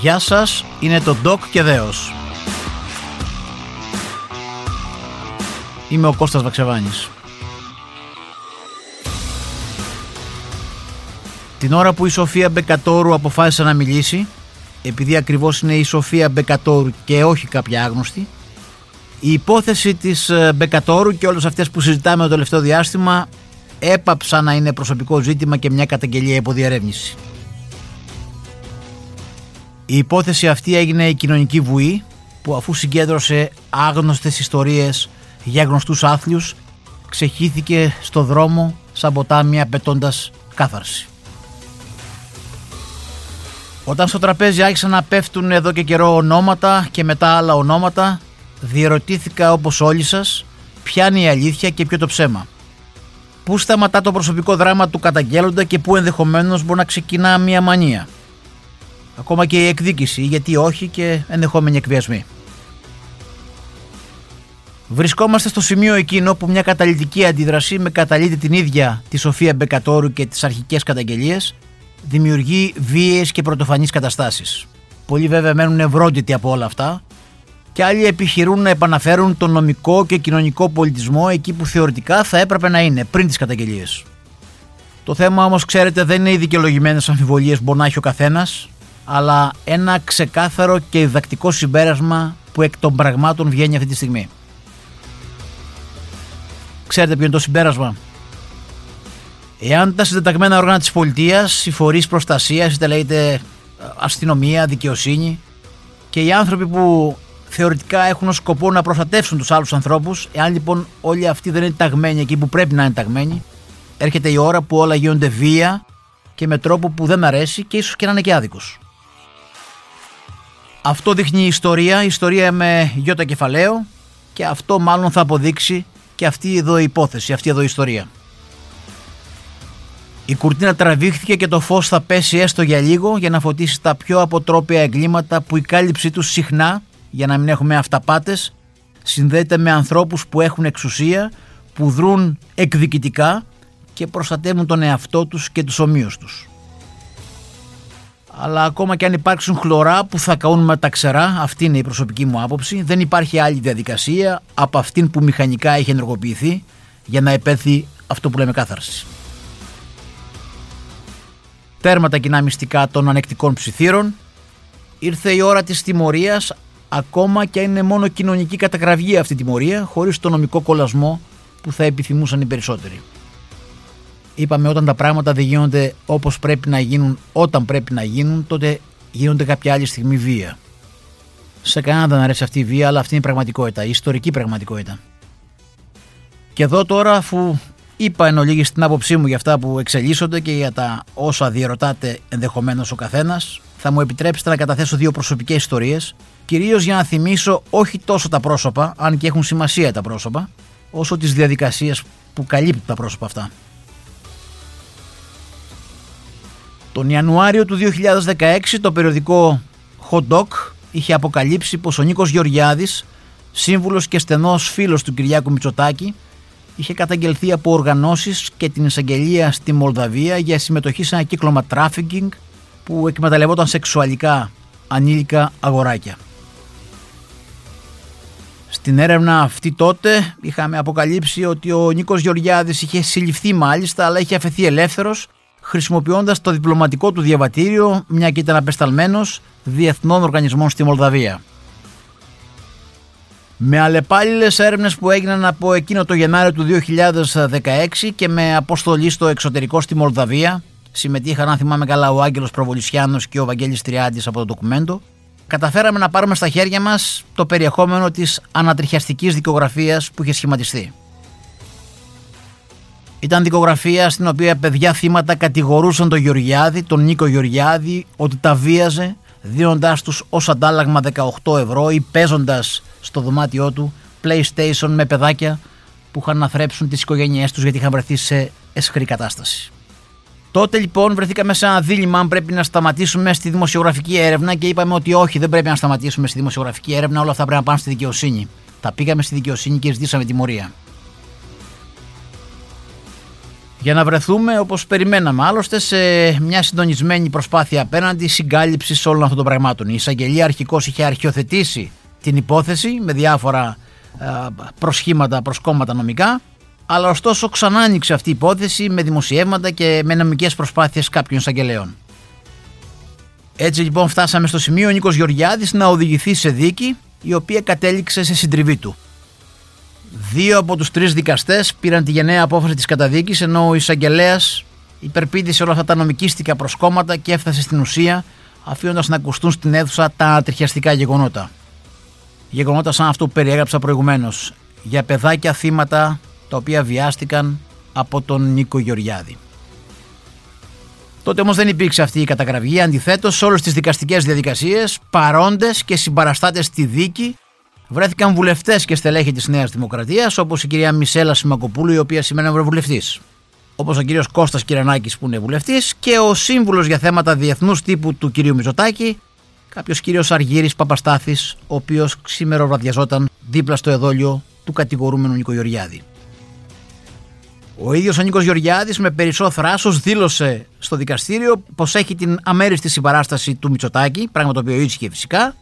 Γεια σας, είναι το Doc και Δέος. Είμαι ο Κώστας Βαξεβάνης. Την ώρα που η Σοφία Μπεκατόρου αποφάσισε να μιλήσει, επειδή ακριβώς είναι η Σοφία Μπεκατόρου και όχι κάποια άγνωστη, η υπόθεση της ε, Μπεκατόρου και όλες αυτές που συζητάμε το τελευταίο διάστημα έπαψα να είναι προσωπικό ζήτημα και μια καταγγελία υποδιαρεύνηση. Η υπόθεση αυτή έγινε η κοινωνική βουή που αφού συγκέντρωσε άγνωστες ιστορίες για γνωστούς άθλιους ξεχύθηκε στο δρόμο σαν ποτάμι απαιτώντας κάθαρση. Όταν στο τραπέζι άρχισαν να πέφτουν εδώ και καιρό ονόματα και μετά άλλα ονόματα διερωτήθηκα όπως όλοι σας ποια είναι η αλήθεια και ποιο το ψέμα. Πού σταματά το προσωπικό δράμα του καταγγέλλοντα και πού ενδεχομένως μπορεί να ξεκινά μια μανία. Ακόμα και η εκδίκηση, γιατί όχι και ενδεχόμενοι εκβιασμοί. Βρισκόμαστε στο σημείο εκείνο που μια καταλητική αντίδραση με καταλήτη την ίδια τη Σοφία Μπεκατόρου και τις αρχικές καταγγελίες δημιουργεί βίαιες και πρωτοφανείς καταστάσεις. Πολλοί βέβαια μένουν ευρώντιτοι από όλα αυτά και άλλοι επιχειρούν να επαναφέρουν τον νομικό και κοινωνικό πολιτισμό εκεί που θεωρητικά θα έπρεπε να είναι πριν τις καταγγελίες. Το θέμα όμως ξέρετε δεν είναι οι δικαιολογημένες αμφιβολίες που μπορεί να έχει ο καθένας αλλά ένα ξεκάθαρο και διδακτικό συμπέρασμα που εκ των πραγμάτων βγαίνει αυτή τη στιγμή. Ξέρετε ποιο είναι το συμπέρασμα; Εάν τα συντεταγμένα όργανα της πολιτείας, οι φορείς προστασίας, είτε λέγεται αστυνομία, δικαιοσύνη και οι άνθρωποι που θεωρητικά έχουν ως σκοπό να προστατεύσουν τους άλλους ανθρώπους, εάν λοιπόν όλοι αυτοί δεν είναι ταγμένοι εκεί που πρέπει να είναι ταγμένοι, έρχεται η ώρα που όλα γίνονται βία και με τρόπο που δεν αρέσει και ίσως και να είναι και άδικος. Αυτό δείχνει η ιστορία, η ιστορία με γιώτα κεφαλαίο και αυτό μάλλον θα αποδείξει και αυτή εδώ η υπόθεση, αυτή εδώ η ιστορία. Η κουρτίνα τραβήχθηκε και το φως θα πέσει έστω για λίγο για να φωτίσει τα πιο αποτρόπια εγκλήματα που η κάλυψή τους συχνά, για να μην έχουμε αυταπάτες, συνδέεται με ανθρώπους που έχουν εξουσία, που δρούν εκδικητικά και προστατεύουν τον εαυτό τους και τους ομοίους τους αλλά ακόμα και αν υπάρξουν χλωρά που θα καούν με τα ξερά, αυτή είναι η προσωπική μου άποψη, δεν υπάρχει άλλη διαδικασία από αυτήν που μηχανικά έχει ενεργοποιηθεί για να επέθει αυτό που λέμε κάθαρσης. Τέρμα τα κοινά μυστικά των ανεκτικών ψιθύρων, ήρθε η ώρα της τιμωρίας ακόμα και αν είναι μόνο κοινωνική καταγραφή αυτή η τιμωρία χωρίς το νομικό κολλασμό που θα επιθυμούσαν οι περισσότεροι είπαμε όταν τα πράγματα δεν γίνονται όπως πρέπει να γίνουν όταν πρέπει να γίνουν τότε γίνονται κάποια άλλη στιγμή βία. Σε κανέναν δεν αρέσει αυτή η βία αλλά αυτή είναι η πραγματικότητα, η ιστορική πραγματικότητα. Και εδώ τώρα αφού είπα εν ολίγης στην άποψή μου για αυτά που εξελίσσονται και για τα όσα διαρωτάτε ενδεχομένως ο καθένας, θα μου επιτρέψετε να καταθέσω δύο προσωπικές ιστορίες, κυρίως για να θυμίσω όχι τόσο τα πρόσωπα, αν και έχουν σημασία τα πρόσωπα, όσο τις διαδικασίες που καλύπτουν τα πρόσωπα αυτά. Τον Ιανουάριο του 2016 το περιοδικό Hot Doc είχε αποκαλύψει πως ο Νίκος Γεωργιάδης, σύμβουλος και στενός φίλος του Κυριάκου Μητσοτάκη, είχε καταγγελθεί από οργανώσεις και την εισαγγελία στη Μολδαβία για συμμετοχή σε ένα κύκλωμα τράφικινγκ που εκμεταλλευόταν σεξουαλικά ανήλικα αγοράκια. Στην έρευνα αυτή τότε είχαμε αποκαλύψει ότι ο Νίκος Γεωργιάδης είχε συλληφθεί μάλιστα αλλά είχε αφαιθεί ελεύθερος χρησιμοποιώντας το διπλωματικό του διαβατήριο μια και ήταν απεσταλμένος διεθνών οργανισμών στη Μολδαβία. Με αλλεπάλληλες έρευνες που έγιναν από εκείνο το Γενάριο του 2016 και με αποστολή στο εξωτερικό στη Μολδαβία, συμμετείχαν αν θυμάμαι καλά ο Άγγελος Προβολισιάνος και ο Βαγγέλης Τριάντης από το ντοκουμέντο, καταφέραμε να πάρουμε στα χέρια μας το περιεχόμενο της ανατριχιαστικής δικογραφίας που είχε σχηματιστεί. Ήταν δικογραφία στην οποία παιδιά θύματα κατηγορούσαν τον Γεωργιάδη, τον Νίκο Γεωργιάδη, ότι τα βίαζε δίνοντάς τους ως αντάλλαγμα 18 ευρώ ή παίζοντας στο δωμάτιό του PlayStation με παιδάκια που είχαν να θρέψουν τις οικογένειές τους γιατί είχαν βρεθεί σε εσχρή κατάσταση. Τότε λοιπόν βρεθήκαμε σε ένα δίλημα αν πρέπει να σταματήσουμε στη δημοσιογραφική έρευνα και είπαμε ότι όχι, δεν πρέπει να σταματήσουμε στη δημοσιογραφική έρευνα, όλα αυτά πρέπει να πάνε στη δικαιοσύνη. Τα πήγαμε στη δικαιοσύνη και ζητήσαμε τιμωρία. Για να βρεθούμε όπως περιμέναμε άλλωστε σε μια συντονισμένη προσπάθεια απέναντι συγκάλυψης όλων αυτών των πραγμάτων. Η εισαγγελία αρχικώς είχε αρχιοθετήσει την υπόθεση με διάφορα προσχήματα προς κόμματα νομικά αλλά ωστόσο ξανά άνοιξε αυτή η υπόθεση με δημοσιεύματα και με νομικές προσπάθειες κάποιων εισαγγελέων. Έτσι λοιπόν φτάσαμε στο σημείο ο Νίκος Γεωργιάδης να οδηγηθεί σε δίκη η οποία κατέληξε σε συντριβή του. Δύο από τους τρεις δικαστές πήραν τη γενναία απόφαση της καταδίκης ενώ ο εισαγγελέας υπερπίδησε όλα αυτά τα νομικίστικα προσκόμματα και έφτασε στην ουσία αφήνοντας να ακουστούν στην αίθουσα τα ατριχιαστικά γεγονότα. Γεγονότα σαν αυτό που περιέγραψα προηγουμένως για παιδάκια θύματα τα οποία βιάστηκαν από τον Νίκο Γεωργιάδη. Τότε όμως δεν υπήρξε αυτή η καταγραφή. Αντιθέτως, σε όλες τις δικαστικές διαδικασίες, παρόντες και συμπαραστάτες στη δίκη βρέθηκαν βουλευτές και στελέχη της Νέας Δημοκρατίας, όπως η κυρία Μισέλα Σιμακοπούλου, η οποία σήμερα είναι ευρωβουλευτής. Όπως ο κύριος Κώστας Κυρανάκης, που είναι βουλευτής, και ο σύμβουλος για θέματα διεθνούς τύπου του κυρίου Μητσοτάκη, κάποιος κύριος Αργύρης Παπαστάθης, ο οποίος σήμερα βραδιαζόταν δίπλα στο εδόλιο του κατηγορούμενου Νικογεωργιάδη. Ο ίδιος ο Νίκος Γεωργιάδης με περισσό θράσος δήλωσε στο δικαστήριο πως έχει την αμέριστη συμπαράσταση του Μητσοτάκη, πράγμα το οποίο ίσχυε φυσικά,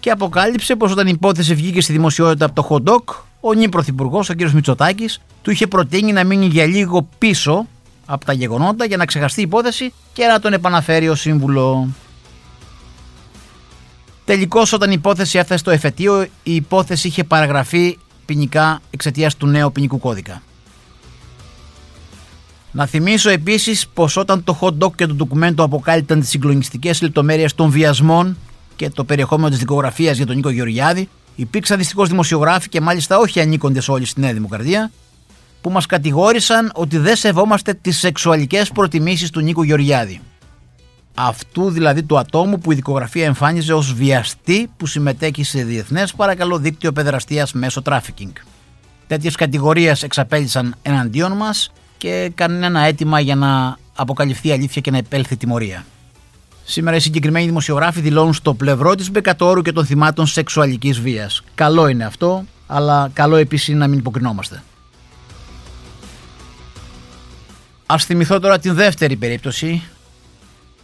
και αποκάλυψε πως όταν η υπόθεση βγήκε στη δημοσιότητα από το Χοντόκ, ο νυ πρωθυπουργός, ο κ. Μητσοτάκης, του είχε προτείνει να μείνει για λίγο πίσω από τα γεγονότα για να ξεχαστεί η υπόθεση και να τον επαναφέρει ο σύμβουλο. Τελικώς, όταν η υπόθεση έφτασε στο εφετείο, η υπόθεση είχε παραγραφεί ποινικά εξαιτίας του νέου ποινικού κώδικα. Να θυμίσω επίσης πως όταν το hot dog και το ντοκουμέντο αποκάλυπταν τις συγκλονιστικές λεπτομέρειες των βιασμών και το περιεχόμενο της δικογραφίας για τον Νίκο Γεωργιάδη, υπήρξαν δυστυχώς δημοσιογράφοι και μάλιστα όχι ανήκοντες όλοι στη Νέα Δημοκρατία, που μας κατηγόρησαν ότι δεν σεβόμαστε τις σεξουαλικές προτιμήσεις του Νίκο Γεωργιάδη. Αυτού δηλαδή του ατόμου που η δικογραφία εμφάνιζε ως βιαστή που συμμετέχει σε διεθνές παρακαλώ δίκτυο παιδεραστίας μέσω τράφικινγκ. Τέτοιες κατηγορίες εξαπέλυσαν εναντίον μας και κάνει ένα αίτημα για να αποκαλυφθεί η αλήθεια και να επέλθει τιμωρία. Σήμερα οι συγκεκριμένοι δημοσιογράφοι δηλώνουν στο πλευρό της Μπεκατόρου και των θυμάτων σεξουαλικής βίας. Καλό είναι αυτό, αλλά καλό επίσης είναι να μην υποκρινόμαστε. Α θυμηθώ τώρα την δεύτερη περίπτωση.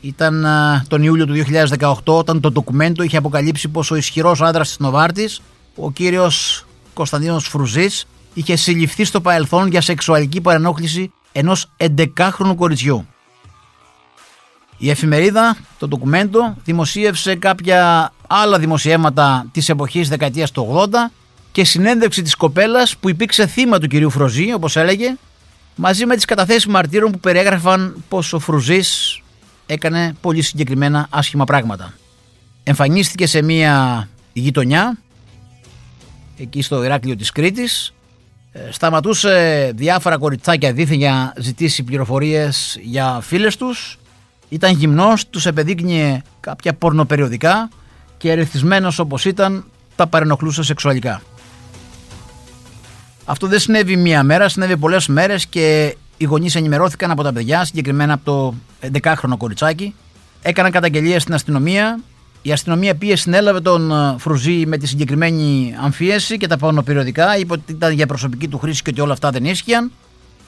Ήταν τον Ιούλιο του 2018 όταν το ντοκουμέντο είχε αποκαλύψει πως ο ισχυρός άντρας της Νοβάρτης, ο κύριος Κωνσταντίνος Φρουζής, είχε συλληφθεί στο παρελθόν για σεξουαλική παρενόχληση ενός 11χρονου κοριτσιού. Η εφημερίδα, το ντοκουμέντο, δημοσίευσε κάποια άλλα δημοσιεύματα της εποχής δεκαετίας του 80 και συνέντευξη της κοπέλας που υπήρξε θύμα του κυρίου Φροζή, όπως έλεγε, μαζί με τις καταθέσεις μαρτύρων που περιέγραφαν πως ο Φρουζής έκανε πολύ συγκεκριμένα άσχημα πράγματα. Εμφανίστηκε σε μια γειτονιά, εκεί στο Ηράκλειο της Κρήτης, ε, σταματούσε διάφορα κοριτσάκια δίθεν για να ζητήσει πληροφορίες για φίλες τους. Ήταν γυμνός, τους επεδείκνυε κάποια πορνοπεριοδικά και ερεθισμένος όπως ήταν τα παρενοχλούσε σεξουαλικά. Αυτό δεν συνέβη μία μέρα, συνέβη πολλές μέρες και οι γονείς ενημερώθηκαν από τα παιδιά, συγκεκριμένα από το 11χρονο κοριτσάκι. Έκαναν καταγγελία στην αστυνομία η αστυνομία πήγε συνέλαβε τον ε, Φρουζή με τη συγκεκριμένη αμφίεση και τα πάνω περιοδικά. Είπε ότι ήταν για προσωπική του χρήση και ότι όλα αυτά δεν ίσχυαν.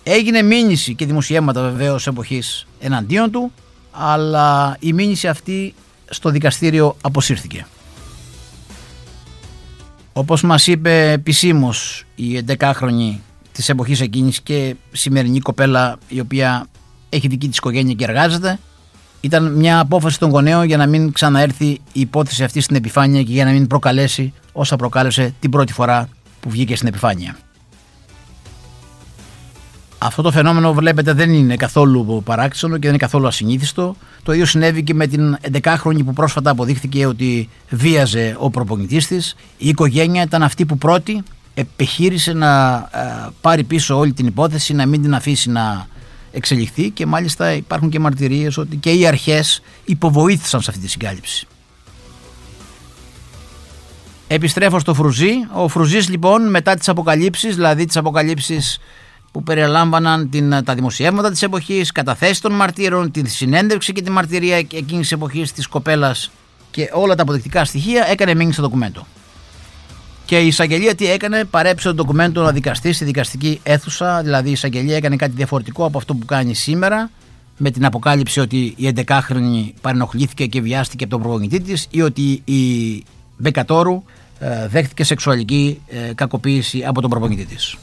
Έγινε μήνυση και δημοσιεύματα βεβαίως εποχής εναντίον του, αλλά η μήνυση αυτή στο δικαστήριο αποσύρθηκε. Όπως μας είπε επισήμως η 11χρονη της εποχής εκείνης και σημερινή κοπέλα η οποία έχει δική της οικογένεια και εργάζεται, ήταν μια απόφαση των γονέων για να μην ξαναέρθει η υπόθεση αυτή στην επιφάνεια και για να μην προκαλέσει όσα προκάλεσε την πρώτη φορά που βγήκε στην επιφάνεια. Αυτό το φαινόμενο βλέπετε δεν είναι καθόλου παράξενο και δεν είναι καθόλου ασυνήθιστο. Το ίδιο συνέβη και με την 11χρονη που πρόσφατα αποδείχθηκε ότι βίαζε ο προπονητής της. Η οικογένεια ήταν αυτή που πρώτη επιχείρησε να ε, πάρει πίσω όλη την υπόθεση, να μην την αφήσει να εξελιχθεί και μάλιστα υπάρχουν και μαρτυρίες ότι και οι αρχές υποβοήθησαν σε αυτή τη συγκάλυψη. Επιστρέφω στο Φρουζί. Ο Φρουζής λοιπόν μετά τις αποκαλύψεις, δηλαδή τις αποκαλύψεις που περιλάμβαναν την, τα δημοσιεύματα της εποχής, καταθέσεις των μαρτύρων, τη συνέντευξη και τη μαρτυρία εκείνης της εποχής της κοπέλας και όλα τα αποδεικτικά στοιχεία έκανε μήνυση στο ντοκουμέντο. Και η εισαγγελία τι έκανε, παρέψε το ντοκουμέντο να δικαστή στη δικαστική αίθουσα. Δηλαδή η εισαγγελία έκανε κάτι διαφορετικό από αυτό που κάνει σήμερα, με την αποκάλυψη ότι η 11χρονη παρενοχλήθηκε και βιάστηκε από τον προπονητή της ή ότι η Μπεκατόρου ε, δέχτηκε σεξουαλική ε, κακοποίηση από τον προπονητή της.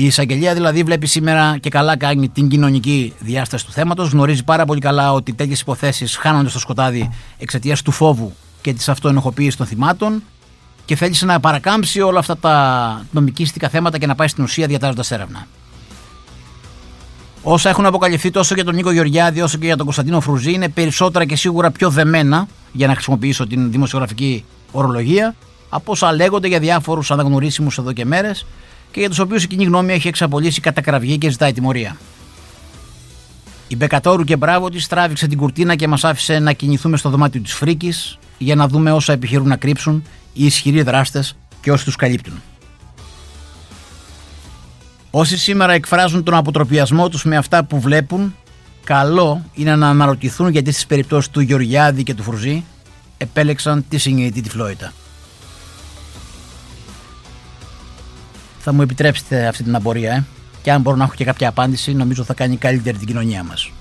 Η εισαγγελία δηλαδή βλέπει σήμερα και καλά κάνει την κοινωνική διάσταση του θέματος. Γνωρίζει πάρα πολύ καλά ότι τέτοιες υποθέσεις χάνονται στο σκοτάδι εξαιτίας του φόβου και της αυτοενοχοποίησης των θυμάτων και θέλησε να παρακάμψει όλα αυτά τα νομικίστικα θέματα και να πάει στην ουσία διατάζοντας έρευνα. Όσα έχουν αποκαλυφθεί τόσο για τον Νίκο Γεωργιάδη όσο και για τον Κωνσταντίνο Φρουζή είναι περισσότερα και σίγουρα πιο δεμένα, για να χρησιμοποιήσω την δημοσιογραφική ορολογία, από όσα λέγονται για διάφορους αναγνωρίσιμους εδώ και μέρες και για τους οποίους η κοινή γνώμη έχει εξαπολύσει κατά κραυγή και ζητάει τιμωρία. Η Μπεκατόρου και μπράβο της τράβηξε την κουρτίνα και μας άφησε να κινηθούμε στο δωμάτιο της φρίκης για να δούμε όσα επιχειρούν να κρύψουν οι ισχυροί δράστες και όσοι τους καλύπτουν. Όσοι σήμερα εκφράζουν τον αποτροπιασμό τους με αυτά που βλέπουν, καλό είναι να αναρωτηθούν γιατί στις περιπτώσεις του Γεωργιάδη και του Φρουζή επέλεξαν τη συνειδητή τυφλότητα. Θα μου επιτρέψετε αυτή την απορία, ε; και αν μπορώ να έχω και κάποια απάντηση, νομίζω θα κάνει καλύτερη την κοινωνία μας.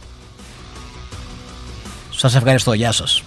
Σας ευχαριστώ. Γεια σας.